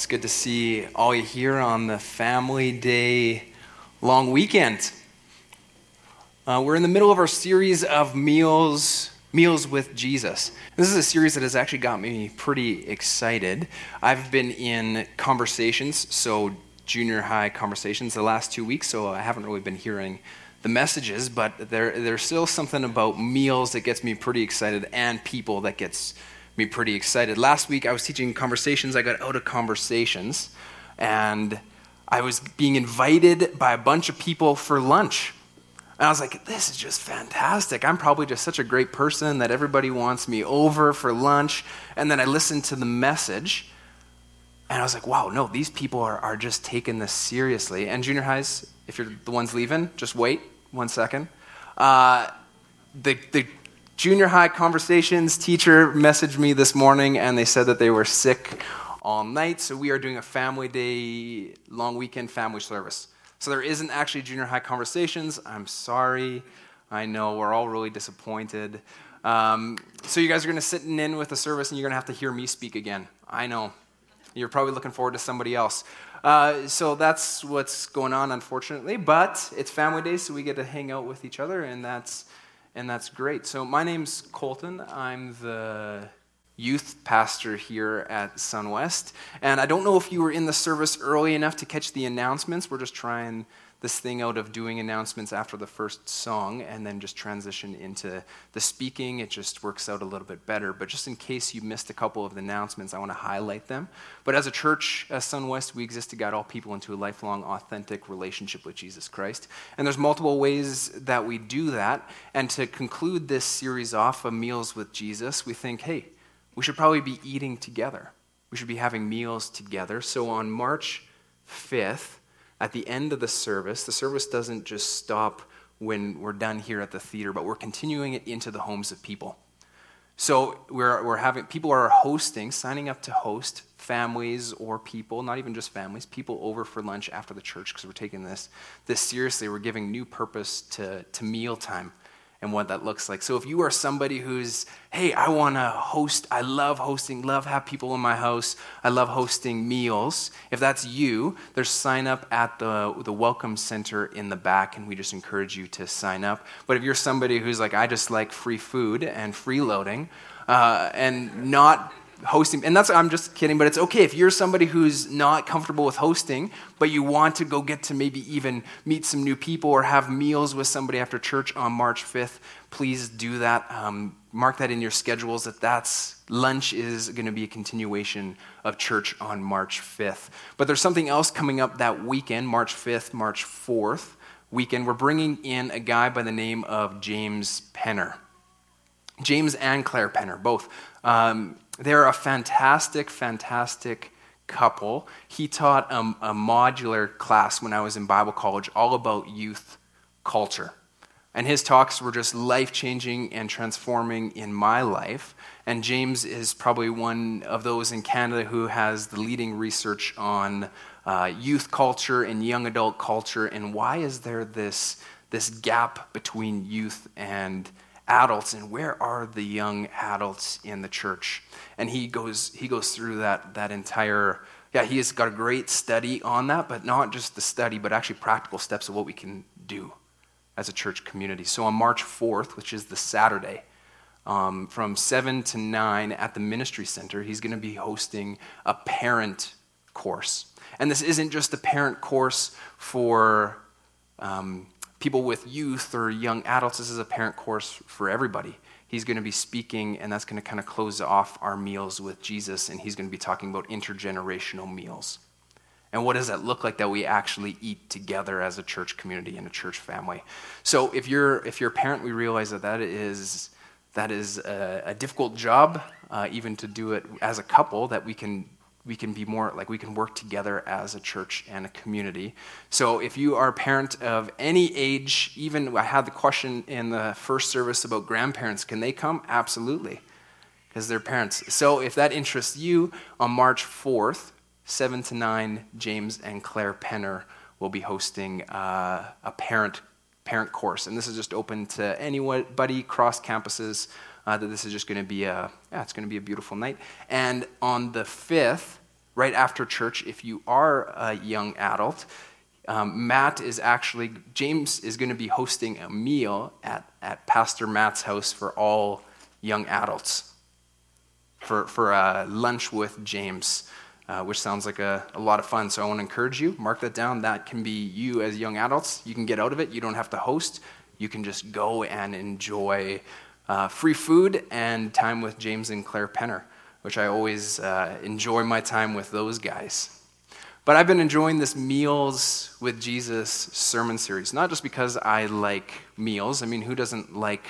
It's good to see all you here on the Family Day long weekend. Uh, we're in the middle of our series of meals, meals with Jesus. This is a series that has actually got me pretty excited. I've been in conversations, so junior high conversations, the last two weeks, so I haven't really been hearing the messages, but there, there's still something about meals that gets me pretty excited and people that gets me pretty excited. Last week I was teaching conversations. I got out of conversations and I was being invited by a bunch of people for lunch. And I was like, this is just fantastic. I'm probably just such a great person that everybody wants me over for lunch. And then I listened to the message and I was like, wow, no, these people are, are just taking this seriously. And junior highs, if you're the ones leaving, just wait one second. Uh, the, the junior high conversations teacher messaged me this morning and they said that they were sick all night. So we are doing a family day, long weekend family service. So there isn't actually junior high conversations. I'm sorry. I know we're all really disappointed. Um, so you guys are going to sit in with the service and you're going to have to hear me speak again. I know. You're probably looking forward to somebody else. Uh, so that's what's going on, unfortunately. But it's family day, so we get to hang out with each other, and that's and that's great. So, my name's Colton. I'm the youth pastor here at Sunwest. And I don't know if you were in the service early enough to catch the announcements. We're just trying this thing out of doing announcements after the first song and then just transition into the speaking. It just works out a little bit better. But just in case you missed a couple of the announcements, I want to highlight them. But as a church, as Sunwest, we exist to guide all people into a lifelong, authentic relationship with Jesus Christ. And there's multiple ways that we do that. And to conclude this series off of Meals with Jesus, we think, hey, we should probably be eating together. We should be having meals together. So on March 5th, at the end of the service, the service doesn't just stop when we're done here at the theater, but we're continuing it into the homes of people. So we're, we're having people are hosting, signing up to host families or people, not even just families, people over for lunch after the church because we're taking this this seriously. We're giving new purpose to, to mealtime and what that looks like. So if you are somebody who's, hey, I want to host, I love hosting, love have people in my house, I love hosting meals. If that's you, there's sign up at the the welcome center in the back, and we just encourage you to sign up. But if you're somebody who's like, I just like free food and freeloading, uh, and not hosting and that's i'm just kidding but it's okay if you're somebody who's not comfortable with hosting but you want to go get to maybe even meet some new people or have meals with somebody after church on march 5th please do that. Um, mark that in your schedules that that's lunch is going to be a continuation of church on march 5th but there's something else coming up that weekend march 5th march 4th weekend. We're bringing in a guy by the name of james penner. James and claire penner both. Um, they're a fantastic, fantastic couple. He taught a, a modular class when I was in Bible college all about youth culture. And his talks were just life changing and transforming in my life. And James is probably one of those in Canada who has the leading research on uh, youth culture and young adult culture. And why is there this, this gap between youth and adults? And where are the young adults in the church? and he goes he goes through that that entire yeah he has got a great study on that but not just the study but actually practical steps of what we can do as a church community so on march 4th which is the saturday um, from 7 to 9 at the ministry center he's going to be hosting a parent course and this isn't just a parent course for um, people with youth or young adults this is a parent course for everybody he's going to be speaking, and that's going to kind of close off our meals with Jesus, and he's going to be talking about intergenerational meals. And what does that look like that we actually eat together as a church community and a church family? So if you're if you're a parent, we realize that that is that is a, a difficult job, uh, even to do it as a couple. That we can we can be more like we can work together as a church and a community. So if you are a parent of any age, even I had the question in the first service about grandparents, can they come? Absolutely, because they're parents. So if that interests you, on March 4th, 7 to 9, James and Claire Penner will be hosting uh, a parent parent course, and this is just open to anybody cross campuses. Uh, that this is just going to be a yeah, it's going to be a beautiful night. And on the fifth, right after church, if you are a young adult, um, Matt is actually, James is going to be hosting a meal at, at Pastor Matt's house for all young adults for, for a lunch with James, uh, which sounds like a, a lot of fun. So I want to encourage you, mark that down. That can be you as young adults. You can get out of it. You don't have to host. You can just go and enjoy uh, free food and time with James and Claire Penner, which I always uh, enjoy my time with those guys. But I've been enjoying this Meals with Jesus sermon series, not just because I like meals. I mean, who doesn't like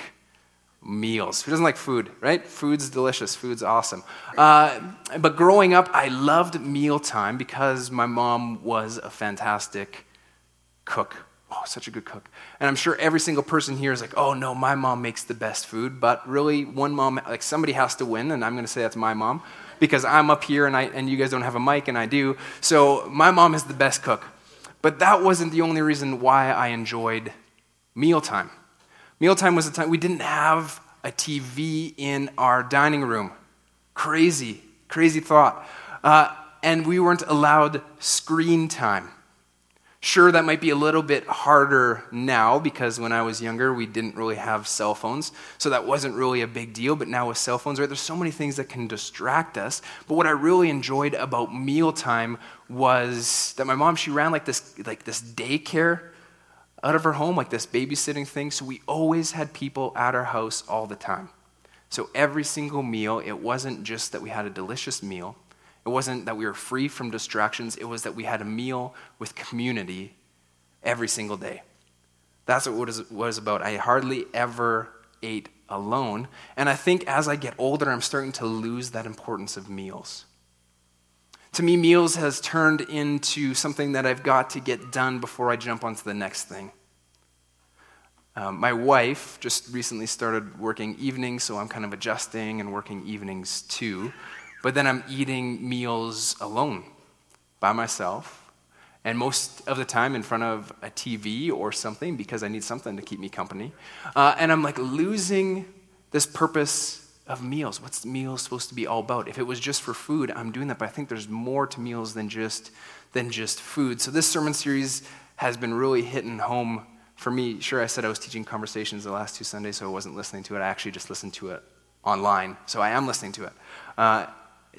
meals? Who doesn't like food, right? Food's delicious, food's awesome. Uh, but growing up, I loved mealtime because my mom was a fantastic cook. Oh, such a good cook. And I'm sure every single person here is like, oh no, my mom makes the best food. But really, one mom, like somebody has to win, and I'm going to say that's my mom because I'm up here and, I, and you guys don't have a mic and I do. So my mom is the best cook. But that wasn't the only reason why I enjoyed mealtime. Mealtime was the time we didn't have a TV in our dining room. Crazy, crazy thought. Uh, and we weren't allowed screen time. Sure, that might be a little bit harder now because when I was younger, we didn't really have cell phones. So that wasn't really a big deal. But now with cell phones, right, there's so many things that can distract us. But what I really enjoyed about mealtime was that my mom, she ran like this, like this daycare out of her home, like this babysitting thing. So we always had people at our house all the time. So every single meal, it wasn't just that we had a delicious meal, it wasn't that we were free from distractions, it was that we had a meal with community every single day. That's what it was about. I hardly ever ate alone. And I think as I get older, I'm starting to lose that importance of meals. To me, meals has turned into something that I've got to get done before I jump onto the next thing. Um, my wife just recently started working evenings, so I'm kind of adjusting and working evenings too. But then I'm eating meals alone, by myself, and most of the time in front of a TV or something because I need something to keep me company. Uh, and I'm like losing this purpose of meals. What's meals supposed to be all about? If it was just for food, I'm doing that, but I think there's more to meals than just than just food. So this sermon series has been really hitting home for me. Sure, I said I was teaching conversations the last two Sundays, so I wasn't listening to it. I actually just listened to it online, so I am listening to it. Uh,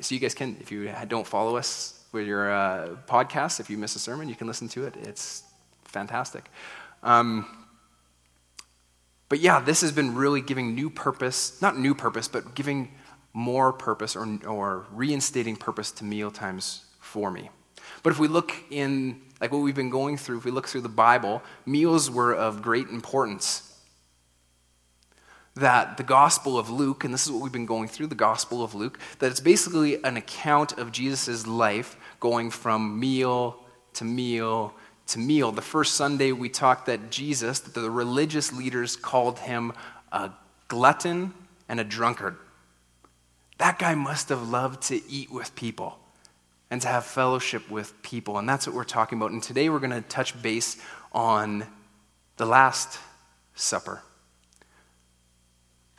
so you guys can, if you don't follow us with your uh, podcast, if you miss a sermon, you can listen to it. It's fantastic. Um, but yeah, this has been really giving new purpose, not new purpose, but giving more purpose or, or reinstating purpose to meal times for me. But if we look in, like what we've been going through, if we look through the Bible, meals were of great importance that the Gospel of Luke, and this is what we've been going through, the Gospel of Luke, that it's basically an account of Jesus' life going from meal to meal to meal. The first Sunday we talked that Jesus, that the religious leaders called him a glutton and a drunkard. That guy must have loved to eat with people and to have fellowship with people. And that's what we're talking about. And today we're going to touch base on the Last Supper.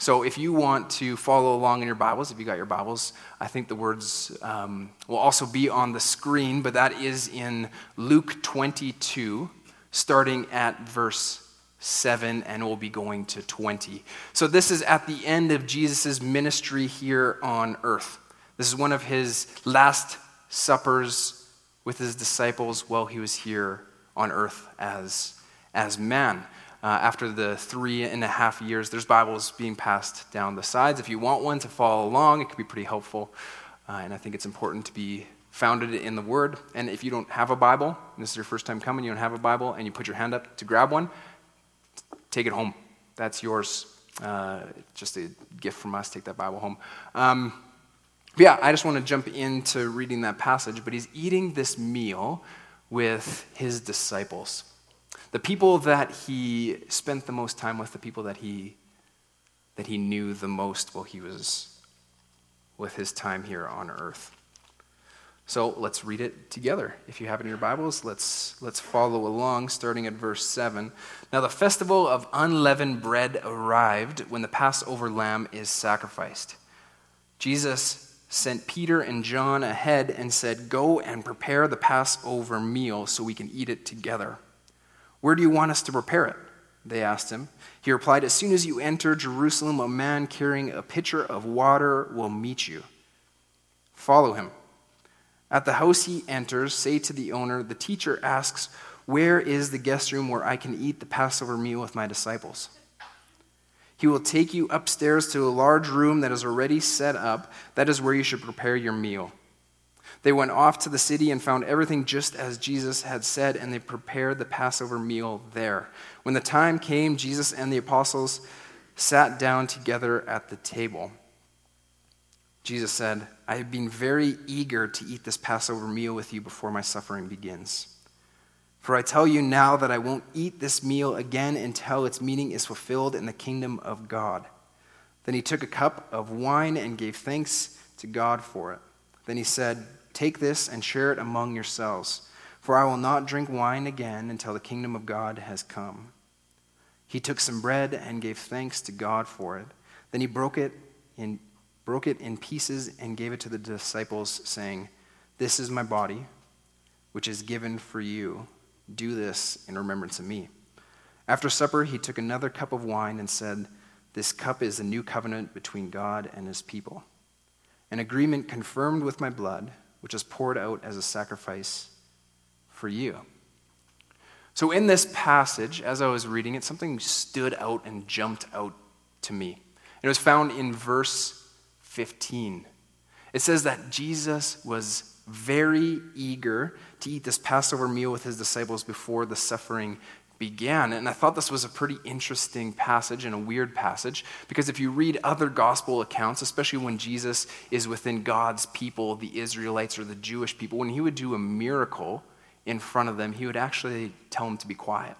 So if you want to follow along in your Bibles, if you got your Bibles, I think the words um, will also be on the screen, but that is in Luke 22, starting at verse 7, and we'll be going to 20. So this is at the end of Jesus' ministry here on earth. This is one of his last suppers with his disciples while he was here on earth as, as man uh, after the three and a half years. There's Bibles being passed down the sides. If you want one to follow along, it could be pretty helpful. Uh, and I think it's important to be founded in the Word. And if you don't have a Bible, this is your first time coming, you don't have a Bible, and you put your hand up to grab one, take it home. That's yours. Uh, just a gift from us. Take that Bible home. Um, yeah, I just want to jump into reading that passage. But he's eating this meal with his disciples. The people that he spent the most time with, the people that he, that he knew the most while he was with his time here on earth. So let's read it together. If you have it in your Bibles, let's, let's follow along, starting at verse 7. Now, the festival of unleavened bread arrived when the Passover lamb is sacrificed. Jesus sent Peter and John ahead and said, Go and prepare the Passover meal so we can eat it together. Where do you want us to prepare it? They asked him. He replied, As soon as you enter Jerusalem, a man carrying a pitcher of water will meet you. Follow him. At the house he enters, say to the owner, The teacher asks, Where is the guest room where I can eat the Passover meal with my disciples? He will take you upstairs to a large room that is already set up. That is where you should prepare your meal. They went off to the city and found everything just as Jesus had said, and they prepared the Passover meal there. When the time came, Jesus and the apostles sat down together at the table. Jesus said, I have been very eager to eat this Passover meal with you before my suffering begins. For I tell you now that I won't eat this meal again until its meaning is fulfilled in the kingdom of God. Then he took a cup of wine and gave thanks to God for it. Then he said, Take this and share it among yourselves, for I will not drink wine again until the kingdom of God has come. He took some bread and gave thanks to God for it. Then he broke it in, broke it in pieces and gave it to the disciples, saying, This is my body, which is given for you. Do this in remembrance of me. After supper, he took another cup of wine and said, This cup is a new covenant between God and his people, an agreement confirmed with my blood which is poured out as a sacrifice for you. So, in this passage, as I was reading it, something stood out and jumped out to me. It was found in verse 15. It says that Jesus was very eager to eat this Passover meal with his disciples before the suffering began. And I thought this was a pretty interesting passage and a weird passage because if you read other gospel accounts, especially when Jesus is within God's people, the Israelites or the Jewish people, when he would do a miracle in front of them, he would actually tell them to be quiet.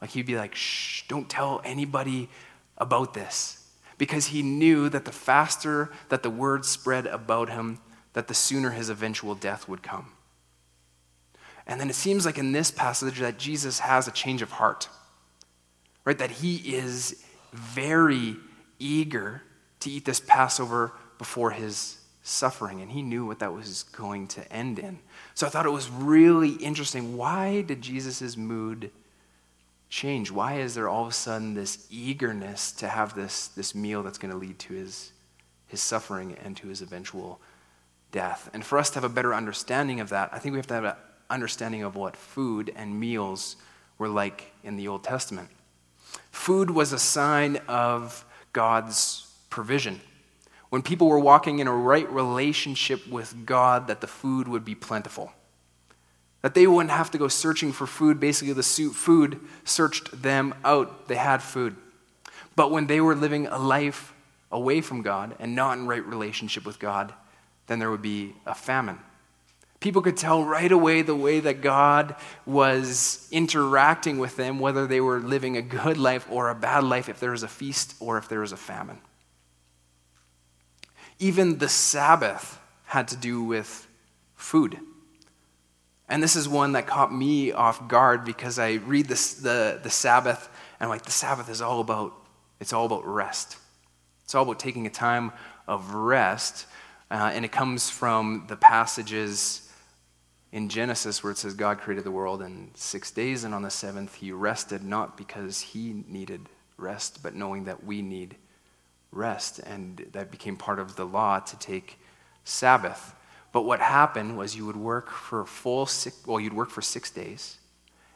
Like he'd be like, shh, don't tell anybody about this. Because he knew that the faster that the word spread about him, that the sooner his eventual death would come. And then it seems like in this passage that Jesus has a change of heart, right? That he is very eager to eat this Passover before his suffering, and he knew what that was going to end in. So I thought it was really interesting. Why did Jesus' mood change? Why is there all of a sudden this eagerness to have this, this meal that's going to lead to his, his suffering and to his eventual death? And for us to have a better understanding of that, I think we have to have a understanding of what food and meals were like in the Old Testament. Food was a sign of God's provision. When people were walking in a right relationship with God, that the food would be plentiful. That they wouldn't have to go searching for food. Basically, the food searched them out. They had food. But when they were living a life away from God and not in right relationship with God, then there would be a famine. People could tell right away the way that God was interacting with them, whether they were living a good life or a bad life, if there was a feast or if there was a famine. Even the Sabbath had to do with food. And this is one that caught me off guard because I read this, the, the Sabbath and I'm like, the Sabbath is all about, it's all about rest. It's all about taking a time of rest. Uh, and it comes from the passages in Genesis where it says God created the world in six days, and on the seventh he rested, not because he needed rest, but knowing that we need rest. And that became part of the law to take Sabbath. But what happened was you would work for full six, well, you'd work for six days,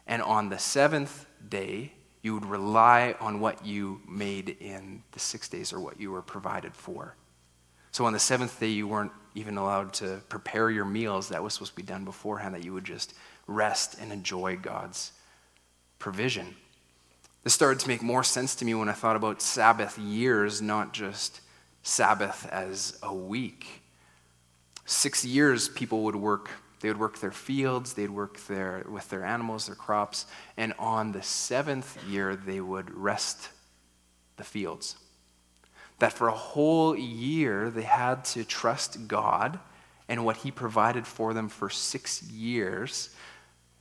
and on the seventh day, you would rely on what you made in the six days or what you were provided for. So on the seventh day, you weren't even allowed to prepare your meals. That was supposed to be done beforehand, that you would just rest and enjoy God's provision. This started to make more sense to me when I thought about Sabbath years, not just Sabbath as a week. Six years, people would work. They would work their fields, they'd work their, with their animals, their crops, and on the seventh year, they would rest the fields that for a whole year they had to trust God and what He provided for them for six years.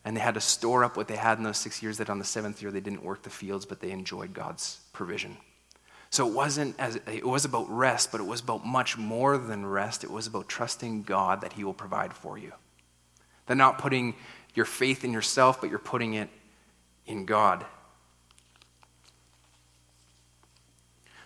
And they had to store up what they had in those six years, that on the seventh year they didn't work the fields, but they enjoyed God's provision. So it wasn't as it was about rest, but it was about much more than rest. It was about trusting God that He will provide for you. That not putting your faith in yourself, but you're putting it in God.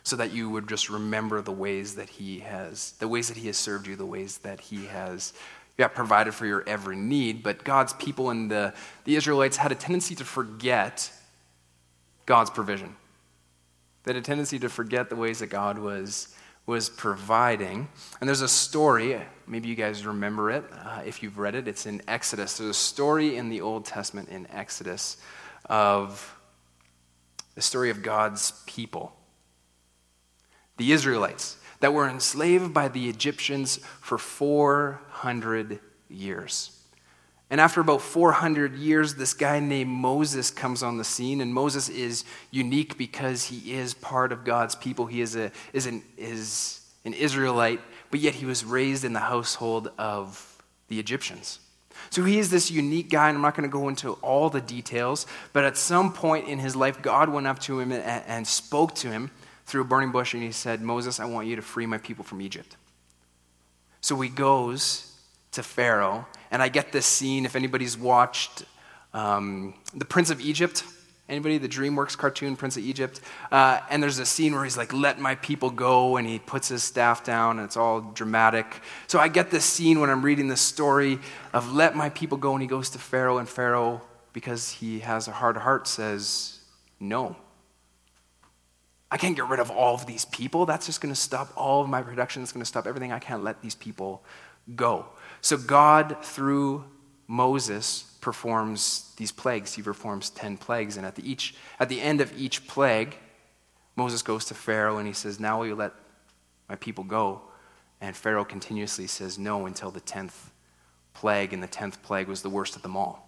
So that you would just remember the ways that He has, the ways that He has served you, the ways that He has yeah, provided for your every need. But God's people and the, the Israelites had a tendency to forget God's provision. They had a tendency to forget the ways that God was, was providing. And there's a story, maybe you guys remember it uh, if you've read it. It's in Exodus. There's a story in the Old Testament in Exodus of the story of God's people, the Israelites, that were enslaved by the Egyptians for 400 years. And after about 400 years, this guy named Moses comes on the scene. And Moses is unique because he is part of God's people. He is, a, is, an, is an Israelite, but yet he was raised in the household of the Egyptians. So he is this unique guy, and I'm not going to go into all the details, but at some point in his life, God went up to him and, and spoke to him through a burning bush, and he said, Moses, I want you to free my people from Egypt. So he goes to Pharaoh, and I get this scene. If anybody's watched um, The Prince of Egypt, anybody, the DreamWorks cartoon Prince of Egypt, uh, and there's a scene where he's like, "Let my people go," and he puts his staff down, and it's all dramatic. So I get this scene when I'm reading the story of "Let my people go," and he goes to Pharaoh, and Pharaoh, because he has a hard heart, says, "No." I can't get rid of all of these people. That's just going to stop all of my production. It's going to stop everything. I can't let these people go. So God, through Moses, performs these plagues. He performs 10 plagues. And at the, each, at the end of each plague, Moses goes to Pharaoh and he says, Now will you let my people go? And Pharaoh continuously says no until the 10th plague. And the 10th plague was the worst of them all.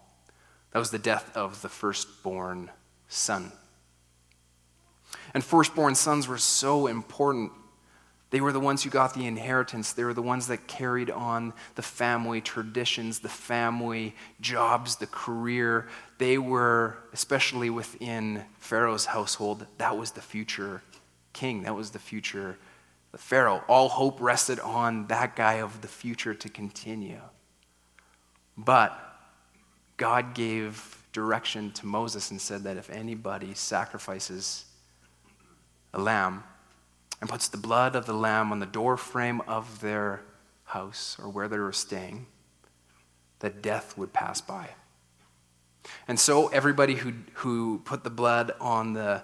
That was the death of the firstborn son. And firstborn sons were so important they were the ones who got the inheritance. They were the ones that carried on the family traditions, the family jobs, the career. They were, especially within Pharaoh's household, that was the future king. That was the future the Pharaoh. All hope rested on that guy of the future to continue. But God gave direction to Moses and said that if anybody sacrifices a lamb, and puts the blood of the lamb on the doorframe of their house or where they were staying, that death would pass by. And so everybody who, who put the blood on the,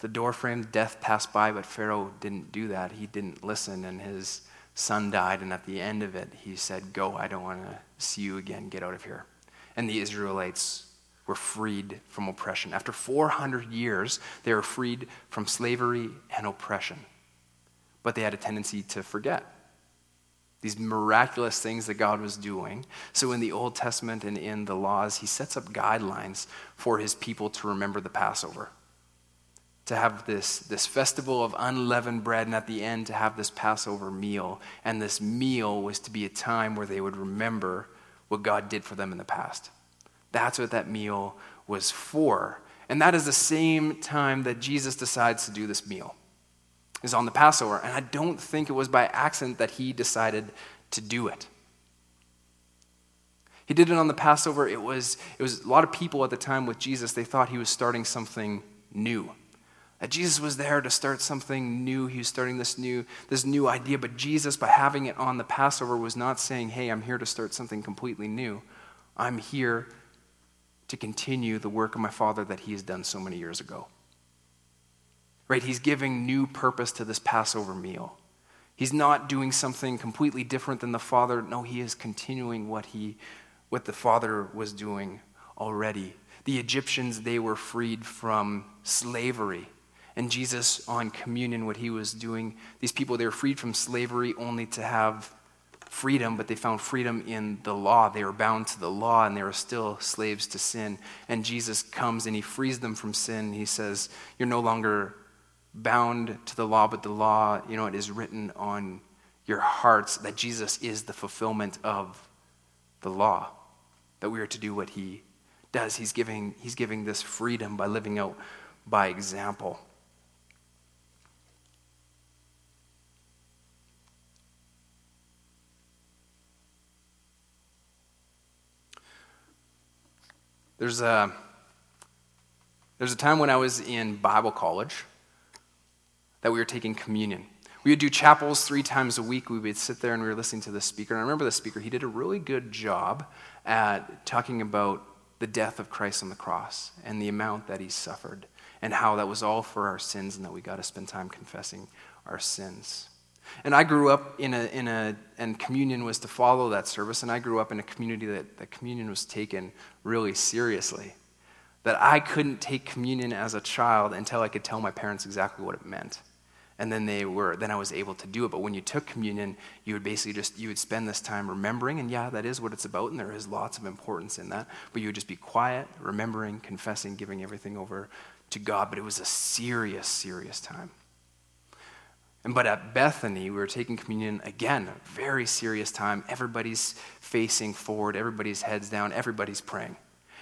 the doorframe, death passed by, but Pharaoh didn't do that. He didn't listen, and his son died. And at the end of it, he said, Go, I don't want to see you again. Get out of here. And the Israelites were freed from oppression. After 400 years, they were freed from slavery and oppression. But they had a tendency to forget these miraculous things that God was doing. So, in the Old Testament and in the laws, He sets up guidelines for His people to remember the Passover. To have this, this festival of unleavened bread, and at the end, to have this Passover meal. And this meal was to be a time where they would remember what God did for them in the past. That's what that meal was for. And that is the same time that Jesus decides to do this meal. Is on the Passover. And I don't think it was by accident that he decided to do it. He did it on the Passover. It was, it was a lot of people at the time with Jesus, they thought he was starting something new. That Jesus was there to start something new. He was starting this new, this new idea. But Jesus, by having it on the Passover, was not saying, Hey, I'm here to start something completely new. I'm here to continue the work of my Father that He has done so many years ago. Right? He's giving new purpose to this Passover meal. He's not doing something completely different than the Father. No, he is continuing what he what the Father was doing already. The Egyptians, they were freed from slavery. And Jesus, on communion, what he was doing, these people, they were freed from slavery only to have freedom, but they found freedom in the law. They were bound to the law and they were still slaves to sin. And Jesus comes and he frees them from sin. He says, You're no longer bound to the law, but the law, you know, it is written on your hearts that Jesus is the fulfillment of the law, that we are to do what he does. He's giving, he's giving this freedom by living out by example. There's a, there's a time when I was in Bible college that we were taking communion. We would do chapels three times a week. We would sit there and we were listening to the speaker. And I remember the speaker, he did a really good job at talking about the death of Christ on the cross and the amount that he suffered and how that was all for our sins and that we got to spend time confessing our sins. And I grew up in a, in a, and communion was to follow that service, and I grew up in a community that, that communion was taken really seriously. That I couldn't take communion as a child until I could tell my parents exactly what it meant. And then they were, then I was able to do it. But when you took communion, you would basically just, you would spend this time remembering, and yeah, that is what it's about, and there is lots of importance in that. But you would just be quiet, remembering, confessing, giving everything over to God. But it was a serious, serious time. And but at Bethany, we were taking communion again, a very serious time. Everybody's facing forward, everybody's heads down, everybody's praying.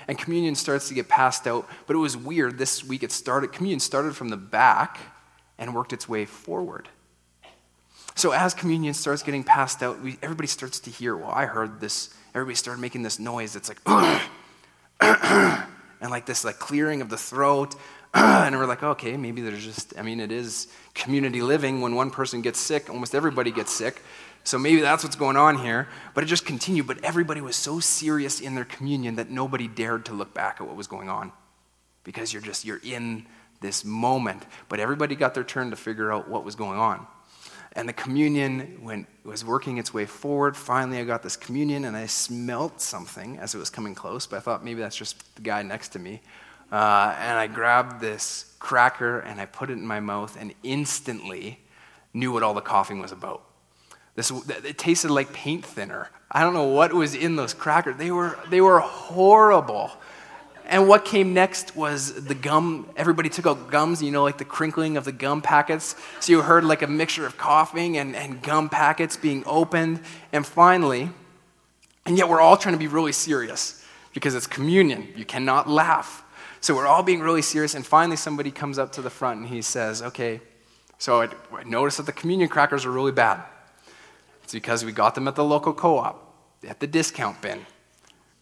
And communion starts to get passed out, but it was weird. This week it started, communion started from the back and worked its way forward. So as communion starts getting passed out, we, everybody starts to hear, well, I heard this, everybody started making this noise. It's like, and like this like clearing of the throat, and we're like, okay, maybe there's just, I mean, it is community living. When one person gets sick, almost everybody gets sick. So maybe that's what's going on here. But it just continued. But everybody was so serious in their communion that nobody dared to look back at what was going on because you're just, you're in this moment. But everybody got their turn to figure out what was going on. And the communion went, was working its way forward. Finally, I got this communion and I smelt something as it was coming close, but I thought maybe that's just the guy next to me. Uh, and I grabbed this cracker and I put it in my mouth and instantly knew what all the coughing was about. This, it tasted like paint thinner. I don't know what was in those crackers. They were, they were horrible. And what came next was the gum. Everybody took out gums, you know, like the crinkling of the gum packets. So you heard like a mixture of coughing and, and gum packets being opened. And finally, and yet we're all trying to be really serious because it's communion. You cannot laugh. So we're all being really serious, and finally somebody comes up to the front and he says, Okay, so I, noticed that the communion crackers are really bad. It's because we got them at the local co op, at the discount bin,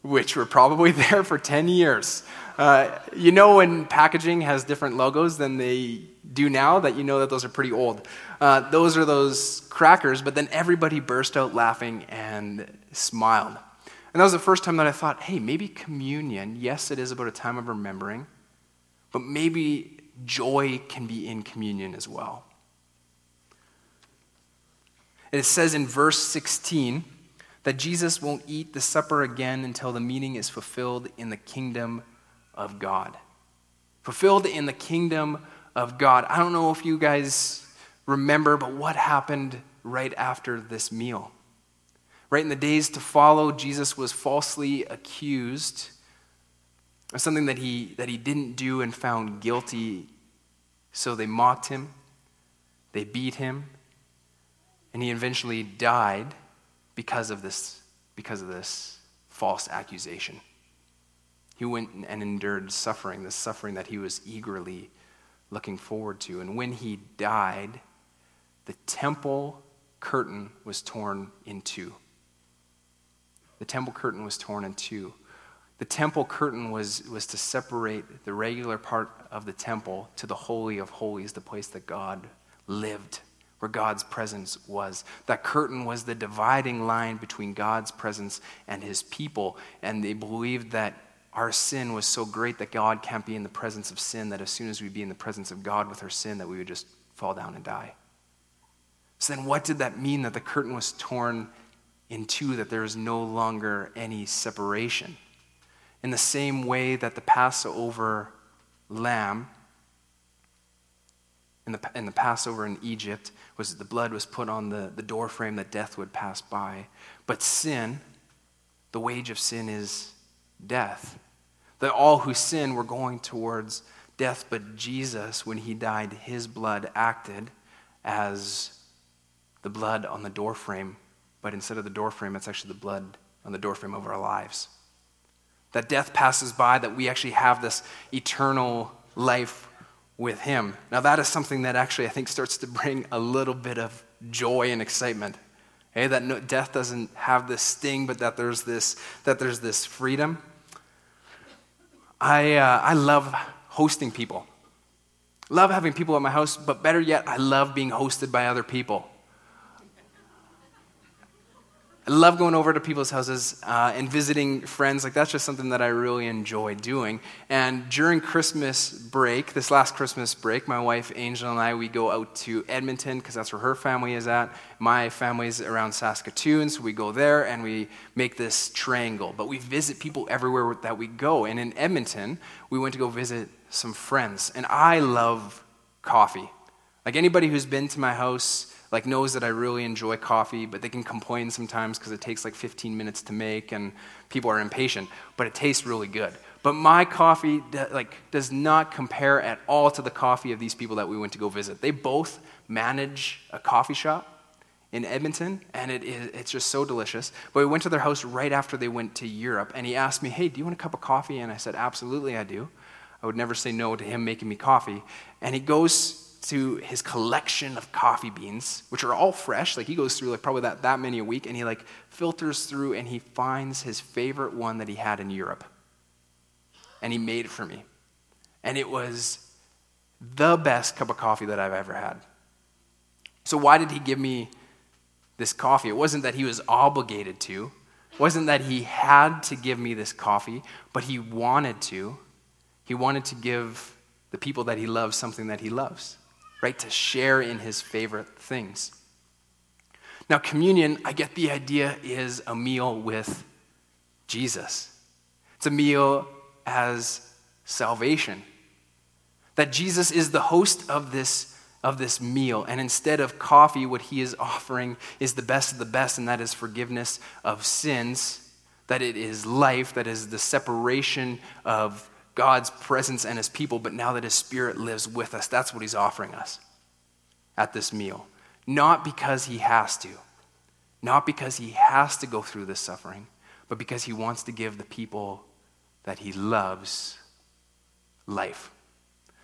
which were probably there for 10 years. Uh, you know, when packaging has different logos than they do now, that you know that those are pretty old. Uh, those are those crackers, but then everybody burst out laughing and smiled. And that was the first time that I thought, hey, maybe communion, yes, it is about a time of remembering, but maybe joy can be in communion as well. And it says in verse 16 that Jesus won't eat the supper again until the meaning is fulfilled in the kingdom of God. Fulfilled in the kingdom of God. I don't know if you guys remember, but what happened right after this meal? Right in the days to follow, Jesus was falsely accused of something that he, that he didn't do and found guilty. So they mocked him, they beat him, and he eventually died because of this, because of this false accusation. He went and endured suffering, the suffering that he was eagerly looking forward to. And when he died, the temple curtain was torn in two the temple curtain was torn in two. The temple curtain was, was to separate the regular part of the temple to the Holy of Holies, the place that God lived, where God's presence was. That curtain was the dividing line between God's presence and his people. And they believed that our sin was so great that God can't be in the presence of sin, that as soon as we'd be in the presence of God with our sin, that we would just fall down and die. So then, what did that mean that the curtain was torn in two, that there is no longer any separation. In the same way that the Passover lamb in the, in the Passover in Egypt was the blood was put on the, the door frame that death would pass by. But sin, the wage of sin is death. That all who sin were going towards death, but Jesus, when he died, his blood acted as the blood on the doorframe but instead of the doorframe, it's actually the blood on the doorframe of our lives. That death passes by, that we actually have this eternal life with Him. Now, that is something that actually I think starts to bring a little bit of joy and excitement. Okay? That no, death doesn't have this sting, but that there's this, that there's this freedom. I, uh, I love hosting people. Love having people at my house, but better yet, I love being hosted by other people. I love going over to people's houses uh, and visiting friends. Like, that's just something that I really enjoy doing. And during Christmas break, this last Christmas break, my wife Angel and I, we go out to Edmonton because that's where her family is at. My family's around Saskatoon, so we go there and we make this triangle. But we visit people everywhere that we go. And in Edmonton, we went to go visit some friends. And I love coffee. Like, anybody who's been to my house, like knows that I really enjoy coffee, but they can complain sometimes because it takes like 15 minutes to make and people are impatient, but it tastes really good. But my coffee like does not compare at all to the coffee of these people that we went to go visit. They both manage a coffee shop in Edmonton, and it is, it's just so delicious. But we went to their house right after they went to Europe, and he asked me, Hey, do you want a cup of coffee? And I said, Absolutely, I do. I would never say no to him making me coffee. And he goes to his collection of coffee beans, which are all fresh. Like he goes through like probably that, that many a week, and he like filters through and he finds his favorite one that he had in Europe. And he made it for me. And it was the best cup of coffee that I've ever had. So why did he give me this coffee? It wasn't that he was obligated to. It wasn't that he had to give me this coffee, but he wanted to. He wanted to give the people that he loves something that he loves right? To share in his favorite things. Now, communion, I get the idea, is a meal with Jesus. It's a meal as salvation. That Jesus is the host of this, of this meal. And instead of coffee, what he is offering is the best of the best, and that is forgiveness of sins, that it is life, that is the separation of God's presence and his people, but now that his spirit lives with us, that's what he's offering us at this meal. Not because he has to, not because he has to go through this suffering, but because he wants to give the people that he loves life.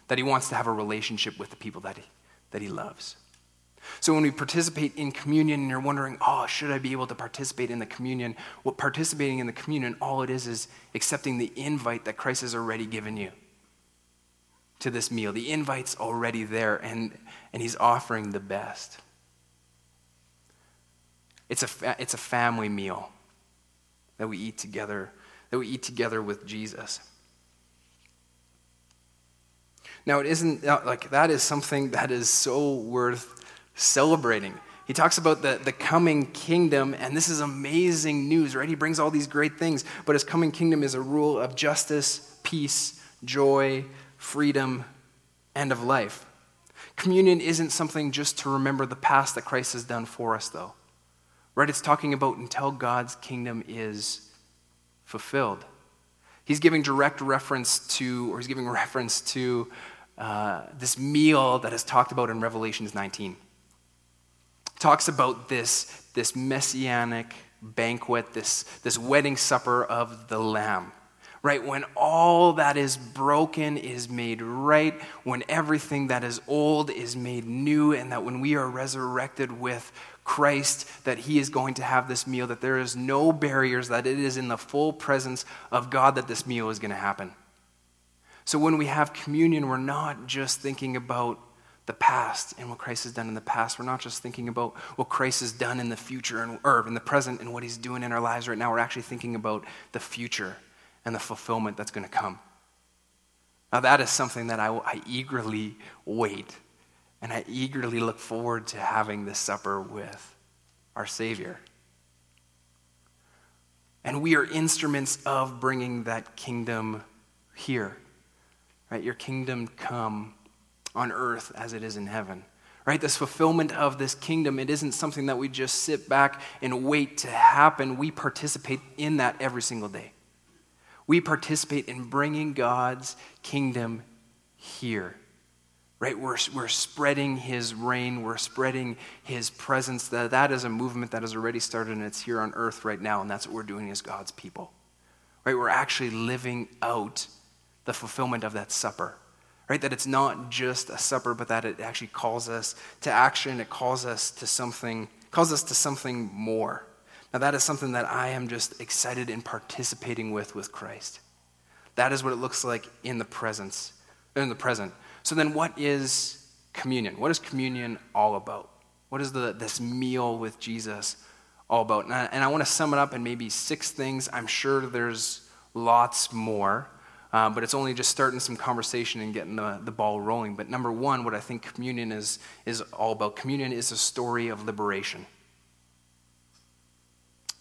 That he wants to have a relationship with the people that he, that he loves. So when we participate in communion and you're wondering, oh, should I be able to participate in the communion? Well, participating in the communion, all it is is accepting the invite that Christ has already given you to this meal. The invite's already there, and, and he's offering the best. It's a, fa- it's a family meal that we eat together, that we eat together with Jesus. Now, it isn't like that is something that is so worth celebrating. He talks about the, the coming kingdom, and this is amazing news, right? He brings all these great things, but his coming kingdom is a rule of justice, peace, joy, freedom, and of life. Communion isn't something just to remember the past that Christ has done for us, though. Right? It's talking about until God's kingdom is fulfilled. He's giving direct reference to, or he's giving reference to uh, this meal that is talked about in Revelations 19 talks about this, this messianic banquet, this, this wedding supper of the Lamb. Right? When all that is broken is made right, when everything that is old is made new, and that when we are resurrected with Christ, that He is going to have this meal, that there is no barriers, that it is in the full presence of God that this meal is going to happen. So when we have communion, we're not just thinking about the past and what Christ has done in the past. We're not just thinking about what Christ has done in the future and, or in the present and what he's doing in our lives right now. We're actually thinking about the future and the fulfillment that's going to come. Now, that is something that I, I eagerly wait and I eagerly look forward to having this supper with our Savior. And we are instruments of bringing that kingdom here. Right? Your kingdom come on earth as it is in heaven. Right? This fulfillment of this kingdom, it isn't something that we just sit back and wait to happen. We participate in that every single day. We participate in bringing God's kingdom here. Right? We're, we're spreading his reign, we're spreading his presence. That, that is a movement that has already started and it's here on earth right now, and that's what we're doing as God's people. Right? We're actually living out the fulfillment of that supper right? That it's not just a supper, but that it actually calls us to action. It calls us to something, calls us to something more. Now that is something that I am just excited in participating with with Christ. That is what it looks like in the presence, in the present. So then what is communion? What is communion all about? What is the, this meal with Jesus all about? And I, and I want to sum it up in maybe six things. I'm sure there's lots more, uh, but it's only just starting some conversation and getting the, the ball rolling. But number one, what I think communion is, is all about communion is a story of liberation.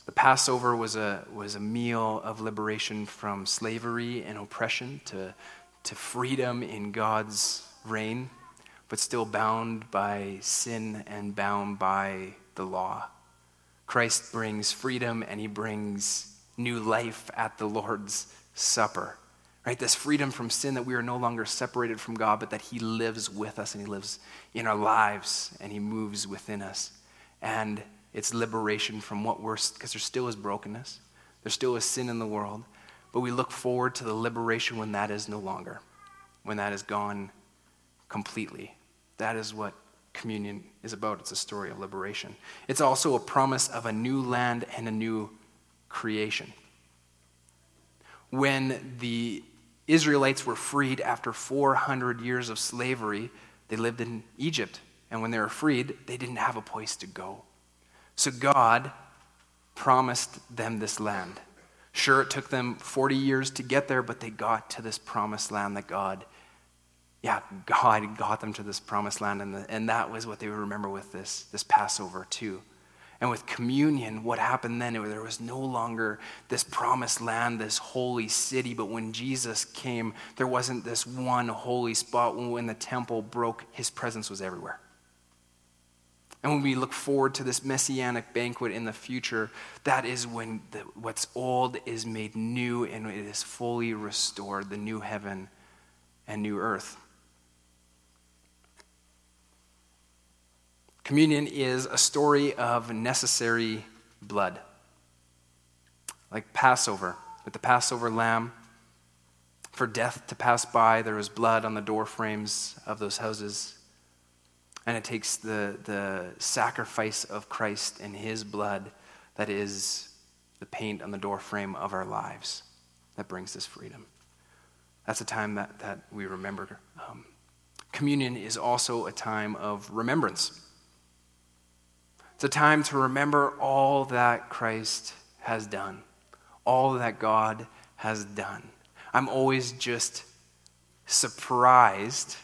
The Passover was a, was a meal of liberation from slavery and oppression to, to freedom in God's reign, but still bound by sin and bound by the law. Christ brings freedom and he brings new life at the Lord's Supper. Right? This freedom from sin that we are no longer separated from God, but that he lives with us and he lives in our lives and he moves within us. And it's liberation from what we're, because there still is brokenness, there still is sin in the world, but we look forward to the liberation when that is no longer, when that is gone completely. That is what communion is about. It's a story of liberation. It's also a promise of a new land and a new creation. When the Israelites were freed after 400 years of slavery, they lived in Egypt. And when they were freed, they didn't have a place to go. So God promised them this land. Sure, it took them 40 years to get there, but they got to this promised land that God, yeah, God got them to this promised land. And, the, and that was what they would remember with this, this Passover, too. And with communion, what happened then, there was no longer this promised land, this holy city. But when Jesus came, there wasn't this one holy spot. When the temple broke, his presence was everywhere. And when we look forward to this messianic banquet in the future, that is when the, what's old is made new and it is fully restored the new heaven and new earth. Communion is a story of necessary blood. Like Passover, with the Passover lamb, for death to pass by, there was blood on the door frames of those houses and it takes the, the sacrifice of Christ and his blood that is the paint on the doorframe of our lives that brings this freedom. That's a time that, that we remember. Um, communion is also a time of remembrance. It's a time to remember all that Christ has done, all that God has done. I'm always just surprised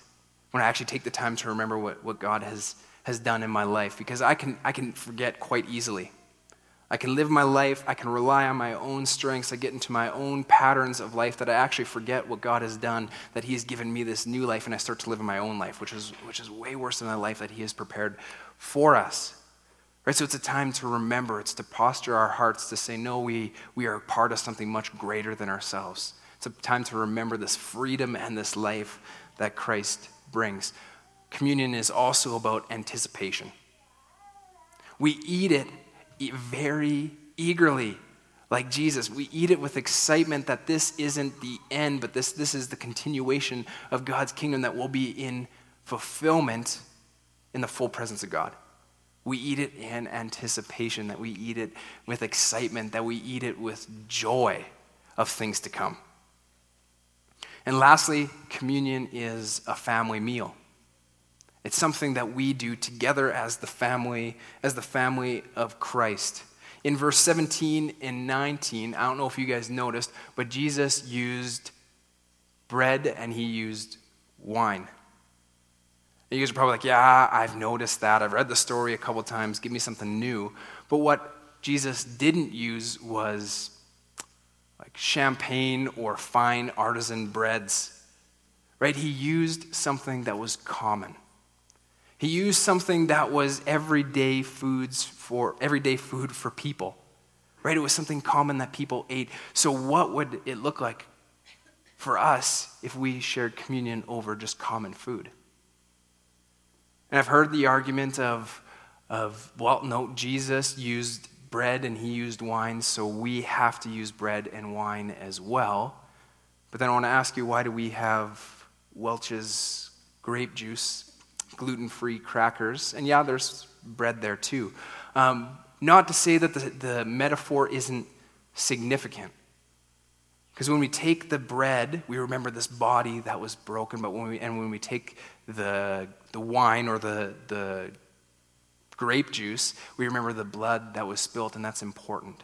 when I actually take the time to remember what, what God has, has done in my life because I can, I can forget quite easily. I can live my life, I can rely on my own strengths, I get into my own patterns of life that I actually forget what God has done, that He has given me this new life, and I start to live in my own life, which is, which is way worse than the life that He has prepared for us. Right? So it's a time to remember, it's to posture our hearts to say, no, we, we are part of something much greater than ourselves. It's a time to remember this freedom and this life that Christ brings. Communion is also about anticipation. We eat it very eagerly, like Jesus. We eat it with excitement that this isn't the end, but this, this is the continuation of God's kingdom that will be in fulfillment in the full presence of God. We eat it in anticipation, that we eat it with excitement, that we eat it with joy of things to come. And lastly, communion is a family meal. It's something that we do together as the family, as the family of Christ. In verse 17 and 19, I don't know if you guys noticed, but Jesus used bread and he used wine. And you guys are probably like, yeah, I've noticed that. I've read the story a couple times. Give me something new. But what Jesus didn't use was like champagne or fine artisan breads. Right? He used something that was common. He used something that was everyday foods for everyday food for people. Right? It was something common that people ate. So what would it look like for us if we shared communion over just common food? And I've heard the argument of, of well, no, Jesus used bread and he used wine, so we have to use bread and wine as well. But then I want to ask you why do we have Welch's grape juice, gluten free crackers? And yeah, there's bread there too. Um, not to say that the, the metaphor isn't significant. Because when we take the bread, we remember this body that was broken, but when we, and when we take the, the wine or the, the grape juice, we remember the blood that was spilt, and that's important.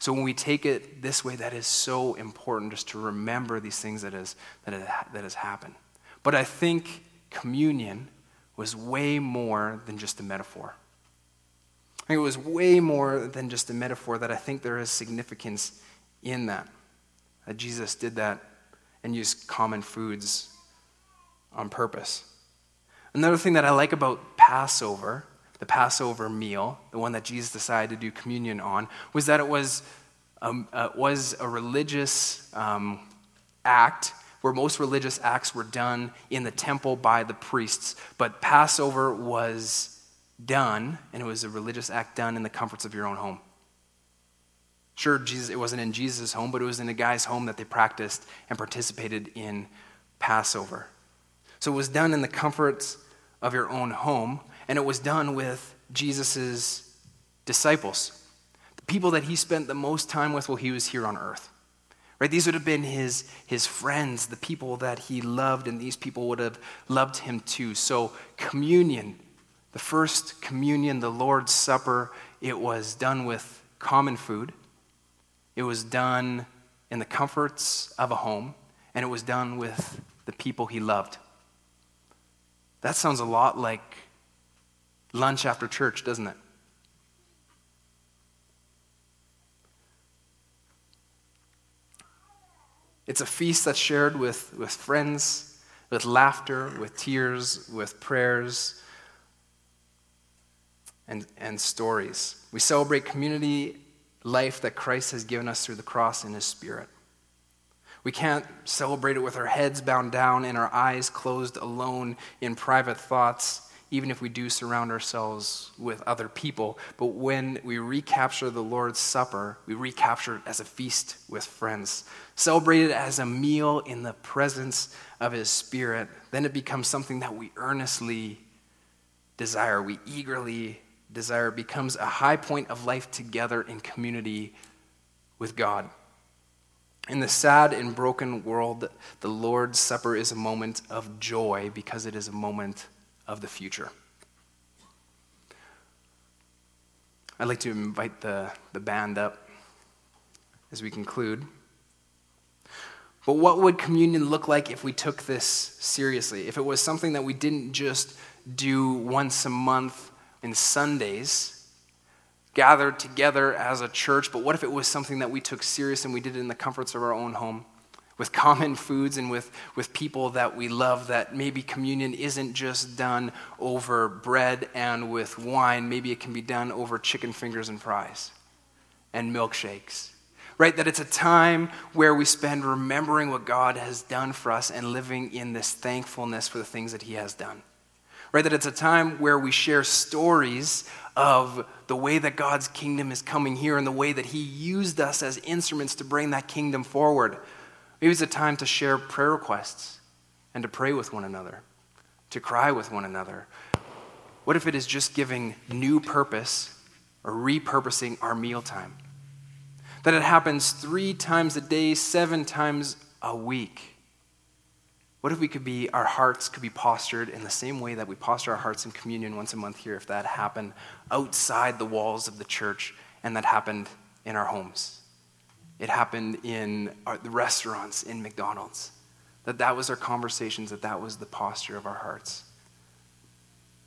So when we take it this way, that is so important just to remember these things that, is, that, has, that has happened. But I think communion was way more than just a metaphor. I think it was way more than just a metaphor that I think there is significance in that. That Jesus did that and used common foods on purpose. Another thing that I like about Passover, the Passover meal, the one that Jesus decided to do communion on, was that it was, um, uh, was a religious um, act where most religious acts were done in the temple by the priests. But Passover was done, and it was a religious act done in the comforts of your own home. Sure, Jesus, it wasn't in Jesus' home, but it was in a guy's home that they practiced and participated in Passover. So it was done in the comforts of your own home, and it was done with Jesus' disciples, the people that he spent the most time with while he was here on earth. Right? These would have been his, his friends, the people that he loved, and these people would have loved him too. So, communion, the first communion, the Lord's Supper, it was done with common food. It was done in the comforts of a home, and it was done with the people he loved. That sounds a lot like lunch after church, doesn't it? It's a feast that's shared with, with friends, with laughter, with tears, with prayers, and, and stories. We celebrate community life that Christ has given us through the cross and his spirit. We can't celebrate it with our heads bound down and our eyes closed alone in private thoughts, even if we do surround ourselves with other people. But when we recapture the Lord's Supper, we recapture it as a feast with friends. Celebrate it as a meal in the presence of His Spirit. Then it becomes something that we earnestly desire, we eagerly desire becomes a high point of life together in community with God. In the sad and broken world, the Lord's Supper is a moment of joy because it is a moment of the future. I'd like to invite the, the band up as we conclude. But what would communion look like if we took this seriously? If it was something that we didn't just do once a month in Sundays, gathered together as a church, but what if it was something that we took serious and we did it in the comforts of our own home? With common foods and with, with people that we love, that maybe communion isn't just done over bread and with wine. Maybe it can be done over chicken fingers and fries and milkshakes right? That it's a time where we spend remembering what God has done for us and living in this thankfulness for the things that He has done right? That it's a time where we share stories of the way that God's kingdom is coming here and the way that He used us as instruments to bring that kingdom forward. Maybe it's a time to share prayer requests and to pray with one another, to cry with one another. What if it is just giving new purpose or repurposing our mealtime? That it happens three times a day, seven times a week what if we could be, our hearts could be postured in the same way that we posture our hearts in communion once a month here, if that happened outside the walls of the church and that happened in our homes? It happened in our, the restaurants, in McDonald's. That that was our conversations, that that was the posture of our hearts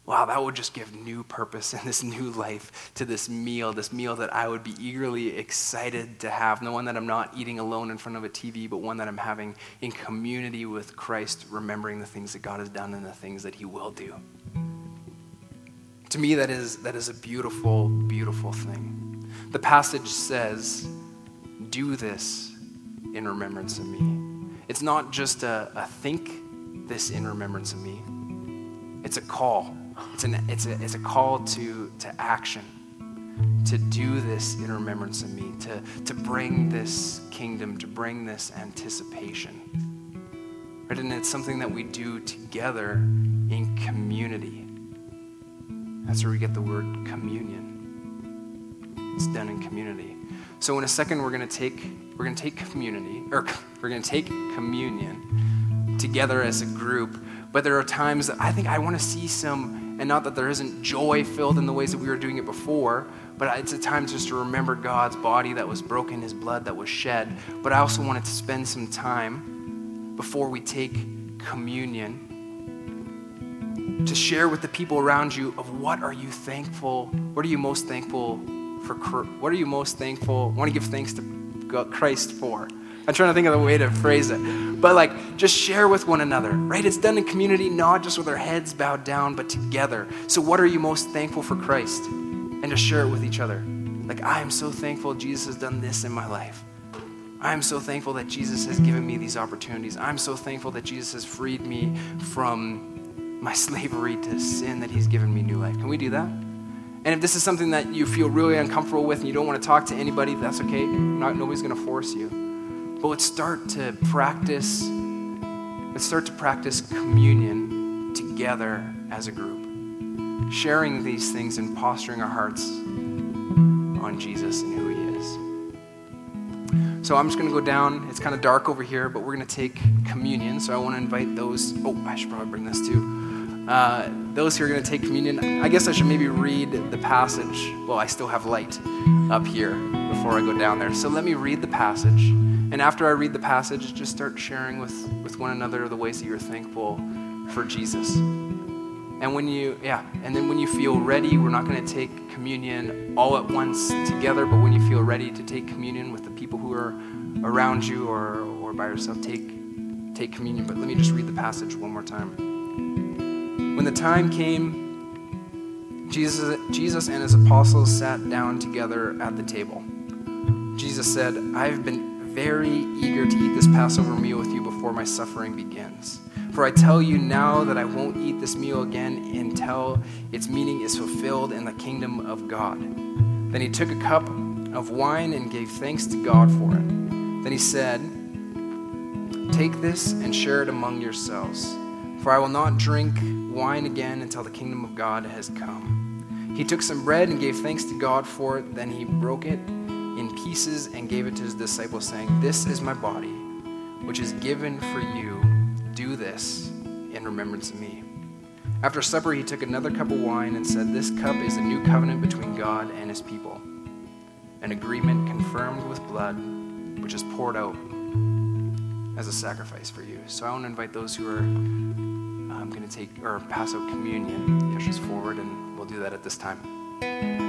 wow, that would just give new purpose and this new life to this meal, this meal that I would be eagerly excited to have. No one that I'm not eating alone in front of a TV, but one that I'm having in community with Christ, remembering the things that God has done and the things that He will do. To me, that is, that is a beautiful, beautiful thing. The passage says, Do this in remembrance of me. It's not just a, a think this in remembrance of me, it's a call it's, an, it's, a, it's a call to, to action, to do this in remembrance of me, to, to bring this kingdom, to bring this anticipation. Right? And it's something that we do together in community. That's where we get the word communion. It's done in community. So in a second, we're going to take we're going to take community, or we're going to take communion together as a group. But there are times that I think I want to see some, and not that there isn't joy filled in the ways that we were doing it before, but it's a time just to remember God's body that was broken, His blood that was shed. But I also wanted to spend some time before we take communion to share with the people around you of what are you thankful, what are you most thankful for, what are you most thankful, want to give thanks to Christ for? I'm trying to think of the way to phrase it. But like, just share with one another, right? It's done in community, not just with our heads bowed down, but together. So, what are you most thankful for Christ? And to share it with each other. Like, I am so thankful Jesus has done this in my life. I'm so thankful that Jesus has given me these opportunities. I'm so thankful that Jesus has freed me from my slavery to sin, that He's given me new life. Can we do that? And if this is something that you feel really uncomfortable with and you don't want to talk to anybody, that's okay. Not, nobody's going to force you. But let's start to practice. Let's start to practice communion together as a group, sharing these things and posturing our hearts on Jesus and who He is. So I'm just going to go down. It's kind of dark over here, but we're going to take communion. So I want to invite those. Oh, I should probably bring this too. Uh, those who are going to take communion, I guess I should maybe read the passage. Well, I still have light up here before I go down there. So let me read the passage. And after I read the passage, just start sharing with, with one another the ways that you're thankful for Jesus. And when you, yeah, and then when you feel ready, we're not going to take communion all at once together, but when you feel ready to take communion with the people who are around you or, or by yourself, take, take communion. But let me just read the passage one more time. When the time came, Jesus, Jesus and his apostles sat down together at the table. Jesus said, I've been very eager to eat this Passover meal with you before my suffering begins. For I tell you now that I won't eat this meal again until its meaning is fulfilled in the kingdom of God. Then he took a cup of wine and gave thanks to God for it. Then he said, Take this and share it among yourselves, for I will not drink wine again until the kingdom of God has come. He took some bread and gave thanks to God for it. Then he broke it pieces and gave it to his disciples, saying, This is my body, which is given for you. Do this in remembrance of me. After supper, he took another cup of wine and said, This cup is a new covenant between God and his people, an agreement confirmed with blood, which is poured out as a sacrifice for you. So I want to invite those who are um, I'm going to take or pass out communion. The ushers forward, and we'll do that at this time.